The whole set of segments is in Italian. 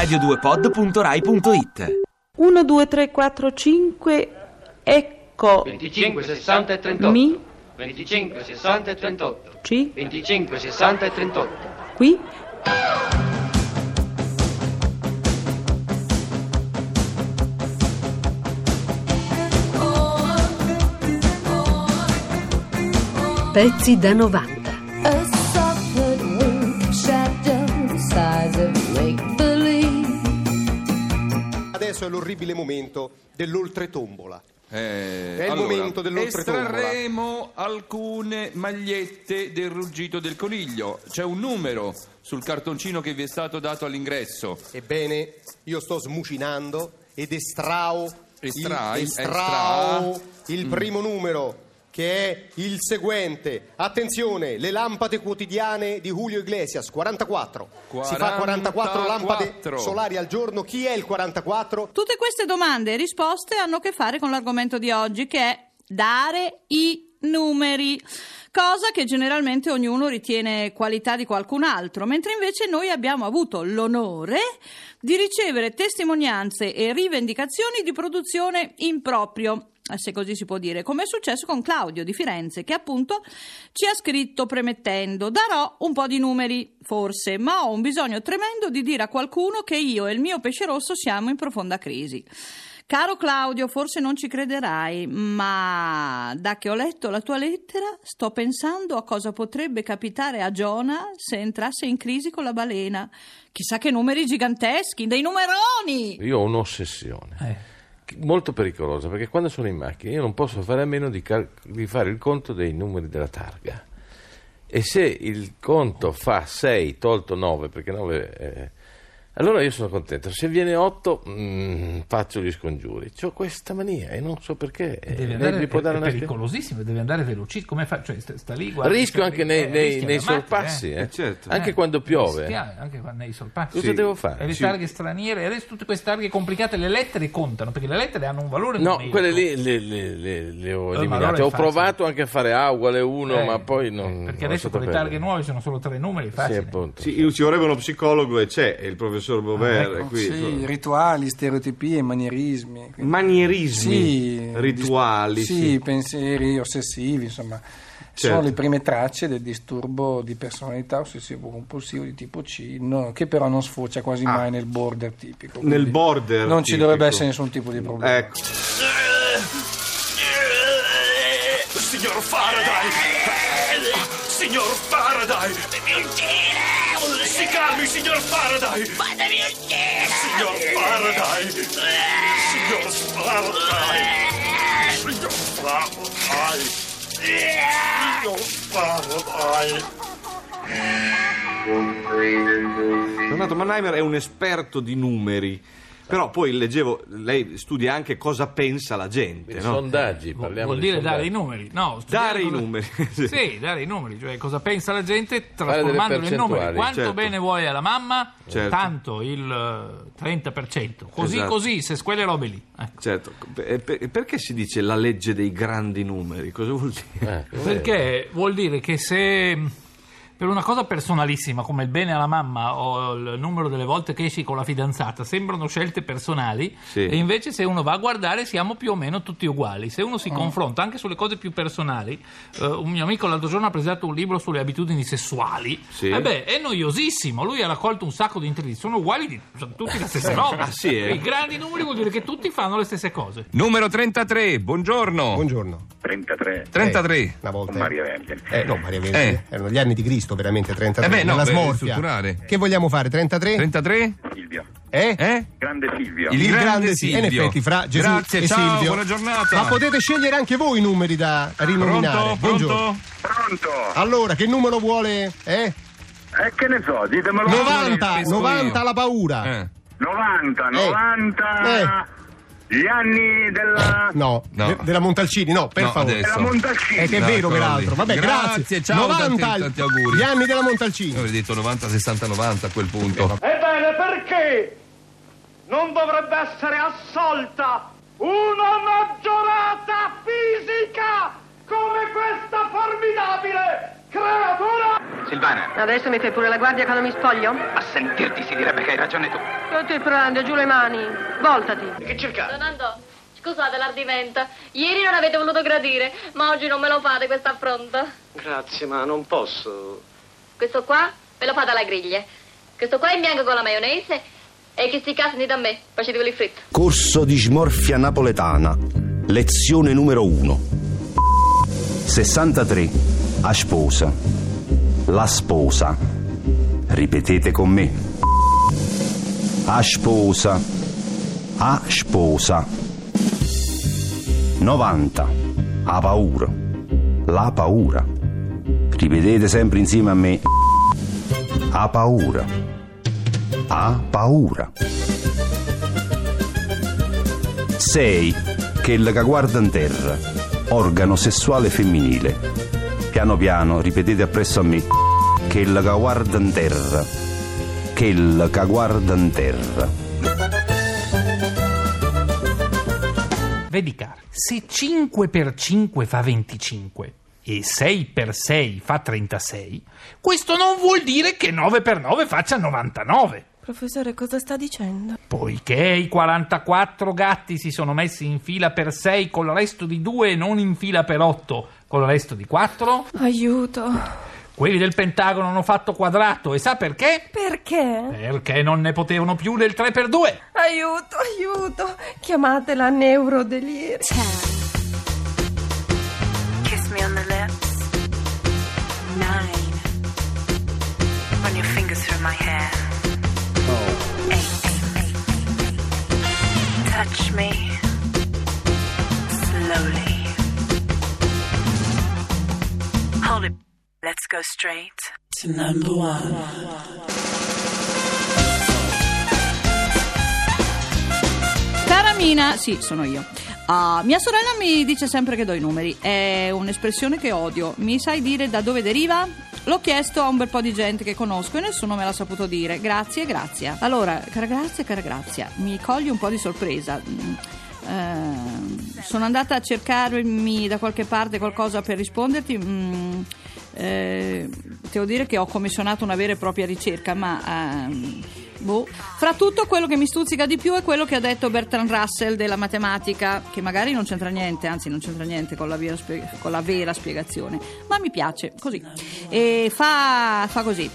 radio2pod.rai.it 1, 2, 3, 4, 5, ecco 25, 60 e 38. Mi. 25, 60 e 38. C, 25, 60 e 38. qui, Pezzi da 90. Adesso è l'orribile momento dell'oltretombola. Eh, È il allora, momento dell'oltretombola. Estrarremo alcune magliette del ruggito del coniglio. C'è un numero sul cartoncino che vi è stato dato all'ingresso. Ebbene, io sto smucinando ed estrao, Estrai, il, estrao estra. il primo numero che è il seguente. Attenzione, le lampade quotidiane di Julio Iglesias, 44. Si fa 44 lampade 44. solari al giorno. Chi è il 44? Tutte queste domande e risposte hanno a che fare con l'argomento di oggi, che è dare i numeri. Cosa che generalmente ognuno ritiene qualità di qualcun altro, mentre invece noi abbiamo avuto l'onore di ricevere testimonianze e rivendicazioni di produzione in proprio se così si può dire, come è successo con Claudio di Firenze, che appunto ci ha scritto premettendo: darò un po' di numeri, forse, ma ho un bisogno tremendo di dire a qualcuno che io e il mio pesce rosso siamo in profonda crisi. Caro Claudio, forse non ci crederai, ma da che ho letto la tua lettera sto pensando a cosa potrebbe capitare a Giona se entrasse in crisi con la balena. Chissà che numeri giganteschi, dei numeroni! Io ho un'ossessione molto pericolosa perché quando sono in macchina io non posso fare a meno di, cal- di fare il conto dei numeri della targa. E se il conto fa 6 tolto 9 perché 9 è... allora io sono contento se viene 8 mm, faccio gli scongiuri ho questa mania e non so perché Deve Eh, andare, lei mi può è, dare è spie- pericolosissimo, deve andare velocissimo. Come fa? Cioè, sta, sta lì, guarda, rischio anche nei, eh, nei- nei sorpassi eh. eh. certo. anche Eh, quando piove rischiare, anche nei sorpassi. cosa devo fare? E le Sì. targhe straniere, adesso tutte queste targhe complicate, le lettere contano, perché le lettere hanno un valore No, numerico. quelle lì le, le- le- le ho Eh, eliminate. allora è Ho facile. provato anche a fare A uguale 1, Eh, ma poi non. eh, non Perché ho adesso con le targhe nuove sono solo tre numeri, Sì, facile. appunto. Sì, ci vorrebbe uno psicologo e c'è il professor Bover ecco, qui. Sì, rituali, stereotipie, manierismi. Manierismi, Sì, rituali. Sì, Sì. pensieri ossessivi, insomma. Certo. Sono le prime tracce del disturbo di personalità ossessivo compulsivo di tipo C, no, che però non sfocia quasi Ah. mai nel border tipico. Nel quindi border Non ci tipico. dovrebbe essere nessun tipo di problema. Ecco. Signor Faraday! Signor Faraday! Si calmi, signor Faraday! Fatemi uccidere! Signor Faraday! Signor Faraday! Signor Faraday! Signor Faraday! Donato Mannheimer è un esperto di numeri. Però poi leggevo, lei studia anche cosa pensa la gente, I no? sondaggi, Vuol- parliamo Vuol di dire dare i sondaggi. numeri, no? Dare i numeri. Sì, dare i numeri, cioè cosa pensa la gente trasformandolo in numeri. Quanto Certo. bene vuoi alla mamma, Certo. tanto il eh, 30%. Così Esatto. così, se quelle robe lì. Ecco. Certo, e per- perché si dice la legge dei grandi numeri? Cosa vuol dire? Eh, Perché vuol dire che se per una cosa personalissima come il bene alla mamma o il numero delle volte che esci con la fidanzata sembrano scelte personali Sì. e invece se uno va a guardare siamo più o meno tutti uguali. Se uno si confronta anche sulle cose più personali, eh, un mio amico l'altro giorno ha presentato un libro sulle abitudini sessuali, Sì. eh beh, è noiosissimo, lui ha raccolto un sacco di interviste, sono uguali, di- sono tutti la stessa roba. Ah, sì, eh? I grandi numeri vuol dire che tutti fanno le stesse cose. Numero 33, buongiorno. Buongiorno. 33 33. Una volta. con Maria Vergine. Eh, no, Maria Vergine. Eh. Erano gli anni di Cristo, veramente, 33. Eh beh, no, per smorfia. strutturare. Che vogliamo fare, 33? 33? Silvio. Eh? Eh? Grande Silvio. Il, grande, sì. Silvio. E in effetti, fra Gesù Grazie, e ciao, Silvio. buona giornata. Ma potete scegliere anche voi i numeri da rinominare. Pronto? Buongiorno. Pronto? Allora, che numero vuole? Eh? Eh, che ne so, ditemelo. 90, pesco 90 io. la paura. Eh. 90, Eh. 90. Gli anni della... No, No. de- della Montalcini, no, per No, favore. adesso. della Montalcini. Eh, che è vero, eccolo peraltro. Vabbè, grazie. Grazie, ciao, 90 tanti- tanti auguri. Gli anni della Io Montalcini. avrei detto 90, 60, 90 a quel punto. Ebbene, perché non dovrebbe essere assolta una maggiorata fisica come questa formidabile creatura? Silvana, Adesso mi fai pure la guardia quando mi spoglio? a sentirti si direbbe che hai ragione tu. Che ti prende? Giù le mani. Voltati. Che cerca? Don Andò, scusate l'ardimento. Ieri non avete voluto gradire, ma oggi non me lo fate questo affronto. Grazie, ma non posso. Questo qua ve lo fate alla griglia. Questo qua è in bianco con la maionese e che sti casi da me, facete quelli fritti. Corso di smorfia napoletana. Lezione numero 1. 63. A sposa. La sposa. Ripetete con me. A sposa. A sposa. 90. A paura. La paura. Ripetete sempre insieme a me. Ha paura. Ha paura. 6. Quella che guarda in terra. Organo sessuale femminile. Piano piano, ripetete appresso a me. Quella che guarda in terra. Quella che guarda in terra. Vedi caro, se 5 per 5 fa 25 e 6 per 6 fa 36, questo non vuol dire che 9 per 9 faccia 99. Professore, cosa sta dicendo? Poiché i 44 gatti si sono messi in fila per 6 con il resto di 2 e non in fila per 8 con il resto di 4, Aiuto. Quelli del Pentagono hanno fatto quadrato e sa perché? Perché? Perché non ne potevano più del 3 per 2. Aiuto, aiuto. Chiamatela neurodelirio. Kiss me on the lips. Nine. Run your fingers through my hair. Eight. Touch me. Slowly. Go straight to number one. Cara Mina, sì, sono io. Ah, mia sorella mi dice sempre che do i numeri. È un'espressione che odio. Mi sai dire da dove deriva? L'ho chiesto a un bel po' di gente che conosco e nessuno me l'ha saputo dire. Grazie, grazie. Allora, cara Grazia, cara Grazia, mi coglie un po' di sorpresa. Eh, sono andata a cercarmi da qualche parte qualcosa per risponderti. Mm, eh, devo dire che ho commissionato una vera e propria ricerca, ma ehm, boh. fra tutto quello che mi stuzzica di più è quello che ha detto Bertrand Russell della matematica, che magari non c'entra niente, anzi non c'entra niente con la, vera spie- con la vera spiegazione, ma mi piace così. E fa, fa così.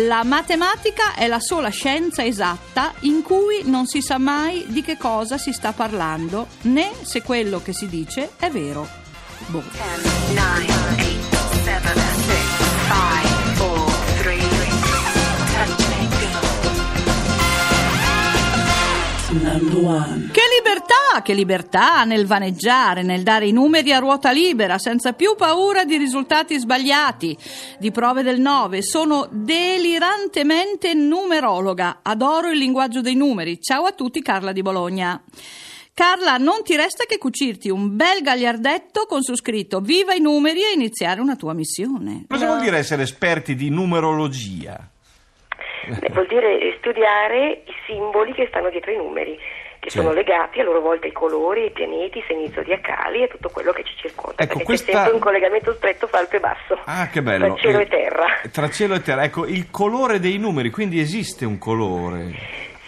La matematica è la sola scienza esatta in cui non si sa mai di che cosa si sta parlando, né se quello che si dice è vero. Boh. Che libertà, che libertà nel vaneggiare, nel dare i numeri a ruota libera, senza più paura di risultati sbagliati, di prove del 9. Sono delirantemente numerologa, adoro il linguaggio dei numeri. Ciao a tutti, Carla di Bologna. Carla, non ti resta che cucirti un bel gagliardetto con su scritto Viva i numeri e iniziare una tua missione. Cosa vuol dire essere esperti di numerologia? Beh, vuol dire studiare i simboli che stanno dietro i numeri, che Sì. sono legati a loro volta ai colori, ai pianeti, ai segni zodiacali e tutto quello che ci circonda. Ecco, perché questa- c'è sempre un collegamento stretto fra alto e basso, Ah, che bello. tra cielo Eh, e terra. Tra cielo e terra. Ecco, il colore dei numeri, quindi esiste un colore.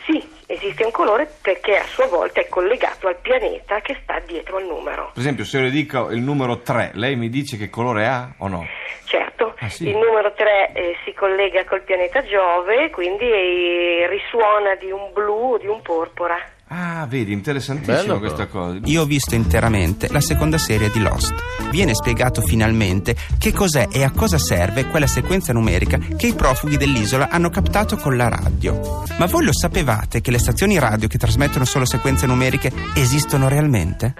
Sì, esiste un colore perché a sua volta è collegato al pianeta che sta dietro al numero. Per esempio, se io le dico il numero 3, lei mi dice che colore ha o no? Certo, Ah, sì? il numero 3 eh, si collega col pianeta Giove, quindi eh, risuona di un blu o di un porpora. Ah, vedi, interessantissimo Bello, questa cosa. Io ho visto interamente la seconda serie di Lost. Viene spiegato finalmente che cos'è e a cosa serve quella sequenza numerica che i profughi dell'isola hanno captato con la radio. Ma voi lo sapevate che le stazioni radio che trasmettono solo sequenze numeriche esistono realmente?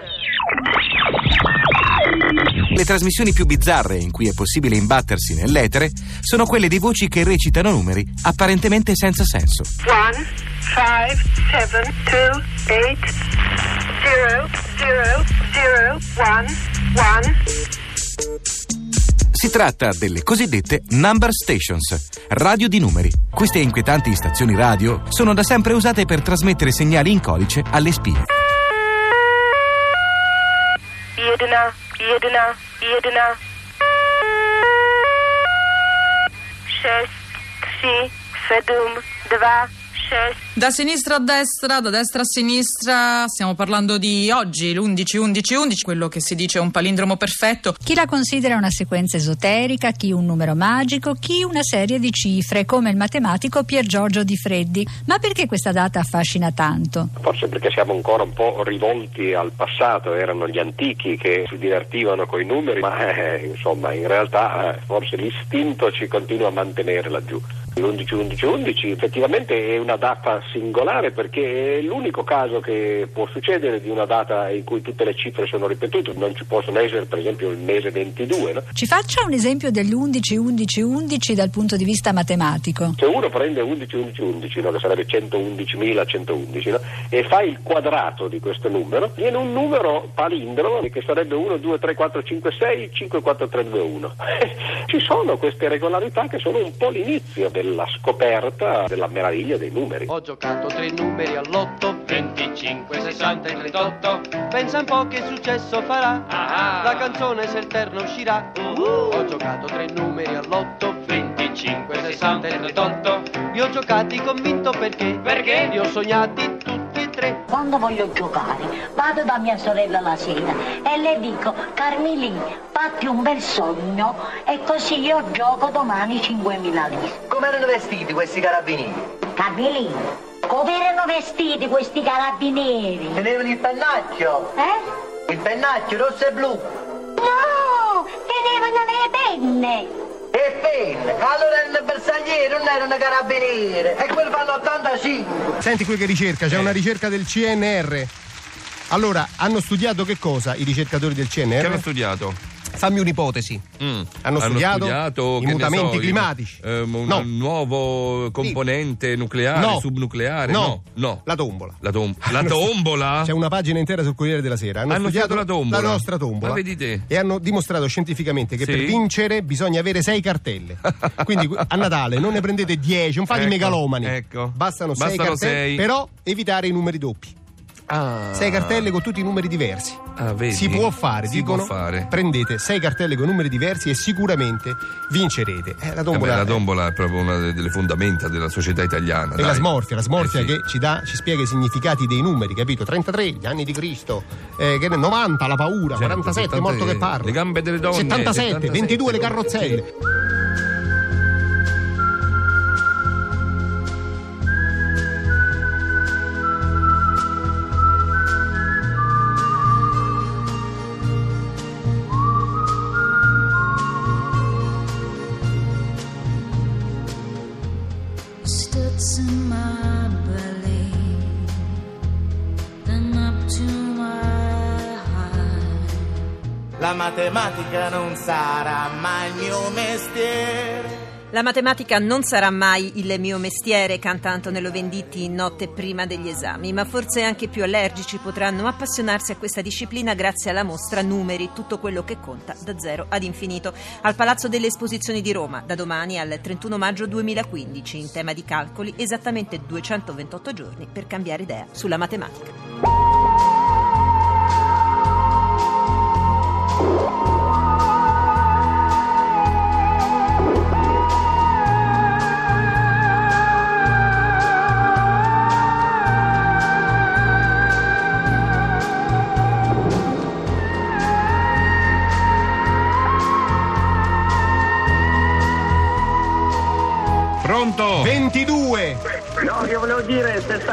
Le trasmissioni più bizzarre in cui è possibile imbattersi nell'etere sono quelle di voci che recitano numeri apparentemente senza senso. One, five, seven, two, eight, zero, zero, zero, one, one. Si tratta delle cosiddette number stations, radio di numeri. Queste inquietanti stazioni radio sono da sempre usate per trasmettere segnali in codice alle spie. jedna, šest, tři, sedm, dva, Da sinistra a destra, da destra a sinistra, stiamo parlando di oggi, l'11-11-11, quello che si dice un palindromo perfetto. Chi la considera una sequenza esoterica, chi un numero magico, chi una serie di cifre, come il matematico Pier Giorgio Di Freddi. Ma perché questa data affascina tanto? Forse perché siamo ancora un po' rivolti al passato, erano gli antichi che si divertivano con i numeri, ma eh, insomma in realtà eh, forse l'istinto ci continua a mantenere laggiù. L'11-11-11 effettivamente è una data singolare perché è l'unico caso che può succedere di una data in cui tutte le cifre sono ripetute, non ci possono essere per esempio il mese 22. No? Ci faccia un esempio dell'11-11-11 dal punto di vista matematico. Se uno prende 11-11-11, no, che sarebbe 111.111, no, e fa il quadrato di questo numero, viene un numero palindromo che sarebbe 1, 2, 3, 4, 5, 6, 5, 4, 3, 2, 1. Ci sono queste regolarità che sono un po' l'inizio della scoperta della meraviglia dei numeri. Ho giocato tre numeri all'otto, 25, 60 e 38. Pensa un po' che successo farà. La canzone se il terno uscirà. Ho giocato tre numeri all'otto, 25, 60 e 38. Li ho giocati convinto perché? Perché? Li ho sognati tutti e tre. Quando voglio giocare, vado da mia sorella la sera e le dico, Carmeli, fatti un bel sogno e così io gioco domani 5.000 lire. Come erano vestiti questi carabinieri? Carmeli, come erano vestiti questi carabinieri? Tenevano il pennacchio. Eh? Il pennacchio rosso e blu. No, non erano carabinieri. E quelli fanno 85. Senti qui che ricerca, c'è una ricerca del CNR. Allora, hanno studiato che cosa i ricercatori del CNR? Che hanno studiato? Fammi un'ipotesi. Mm. Hanno studiato i che ne mutamenti so, climatici. ehm, un No. nuovo componente nucleare, No. subnucleare? No. no. La tombola. La, tom- la Hanno tombola? C'è una pagina intera sul Corriere della Sera. Hanno, Hanno studiato studiato la tombola? la nostra tombola. Te. E hanno dimostrato scientificamente che Sì? per vincere bisogna avere sei cartelle. Quindi a Natale non ne prendete dieci, non fate i Ecco, megalomani. ecco. Bastano, sei Bastano cartelle, sei. però evitare i numeri doppi. Ah. Sei cartelle con tutti i numeri diversi. Ah? Si può fare, Si dicono. può fare. Prendete sei cartelle con numeri diversi e sicuramente vincerete. Eh, la Eh tombola beh, la è- tombola è proprio una de- delle fondamenta della società italiana. dai. la smorfia, la smorfia Eh, sì. che ci, dà, ci spiega i significati dei numeri, capito? 33, gli anni di Cristo, eh, che ne- 90, la paura, Certo, 47, 70, morto che parla. le gambe delle donne, 77, 77, 22, le carrozzelle. La matematica non sarà mai il mio mestiere. La matematica non sarà mai il mio mestiere, canta Antonello Venditti in notte prima degli esami, ma forse anche più allergici potranno appassionarsi a questa disciplina grazie alla mostra Numeri, tutto quello che conta da zero ad infinito, al Palazzo delle Esposizioni di Roma, da domani al 31 maggio 2015, in tema di calcoli, esattamente 228 giorni per cambiare idea sulla matematica.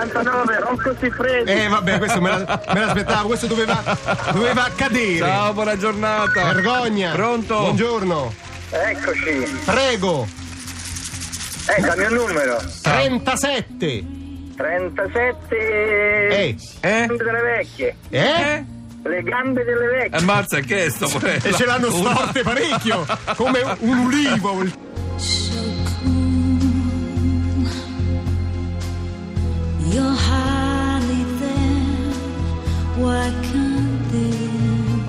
89, Rocco Siffredi. Eh vabbè, questo me, la, me l'aspettavo, questo doveva, doveva accadere. Ciao, buona giornata. Vergogna. Pronto? Buongiorno. Eccoci. Prego. Eh, ecco il mio numero. 37. 37. Eh. Eh? Delle vecchie. Eh? le gambe delle vecchie. Eh? Eh? Ammazza che è sto E ce l'hanno storte parecchio, come un ulivo.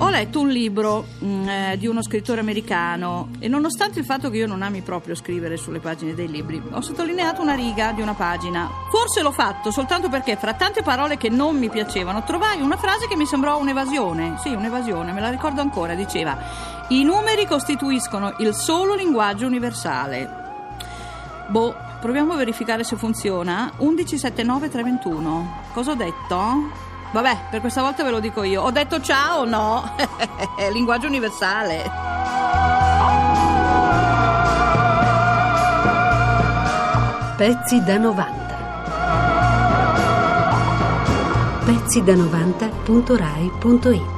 Ho letto un libro mm, eh, di uno scrittore americano e nonostante il fatto che io non ami proprio scrivere sulle pagine dei libri, ho sottolineato una riga di una pagina. Forse l'ho fatto soltanto perché fra tante parole che non mi piacevano trovai una frase che mi sembrò un'evasione. Sì, un'evasione, me la ricordo ancora. Diceva: I numeri costituiscono il solo linguaggio universale. Boh, Proviamo a verificare se funziona. 1179 321. Cosa ho detto? Vabbè, per questa volta ve lo dico io. Ho detto ciao o no? Linguaggio universale. Pezzi da 90. Pezzi da 90.rai.it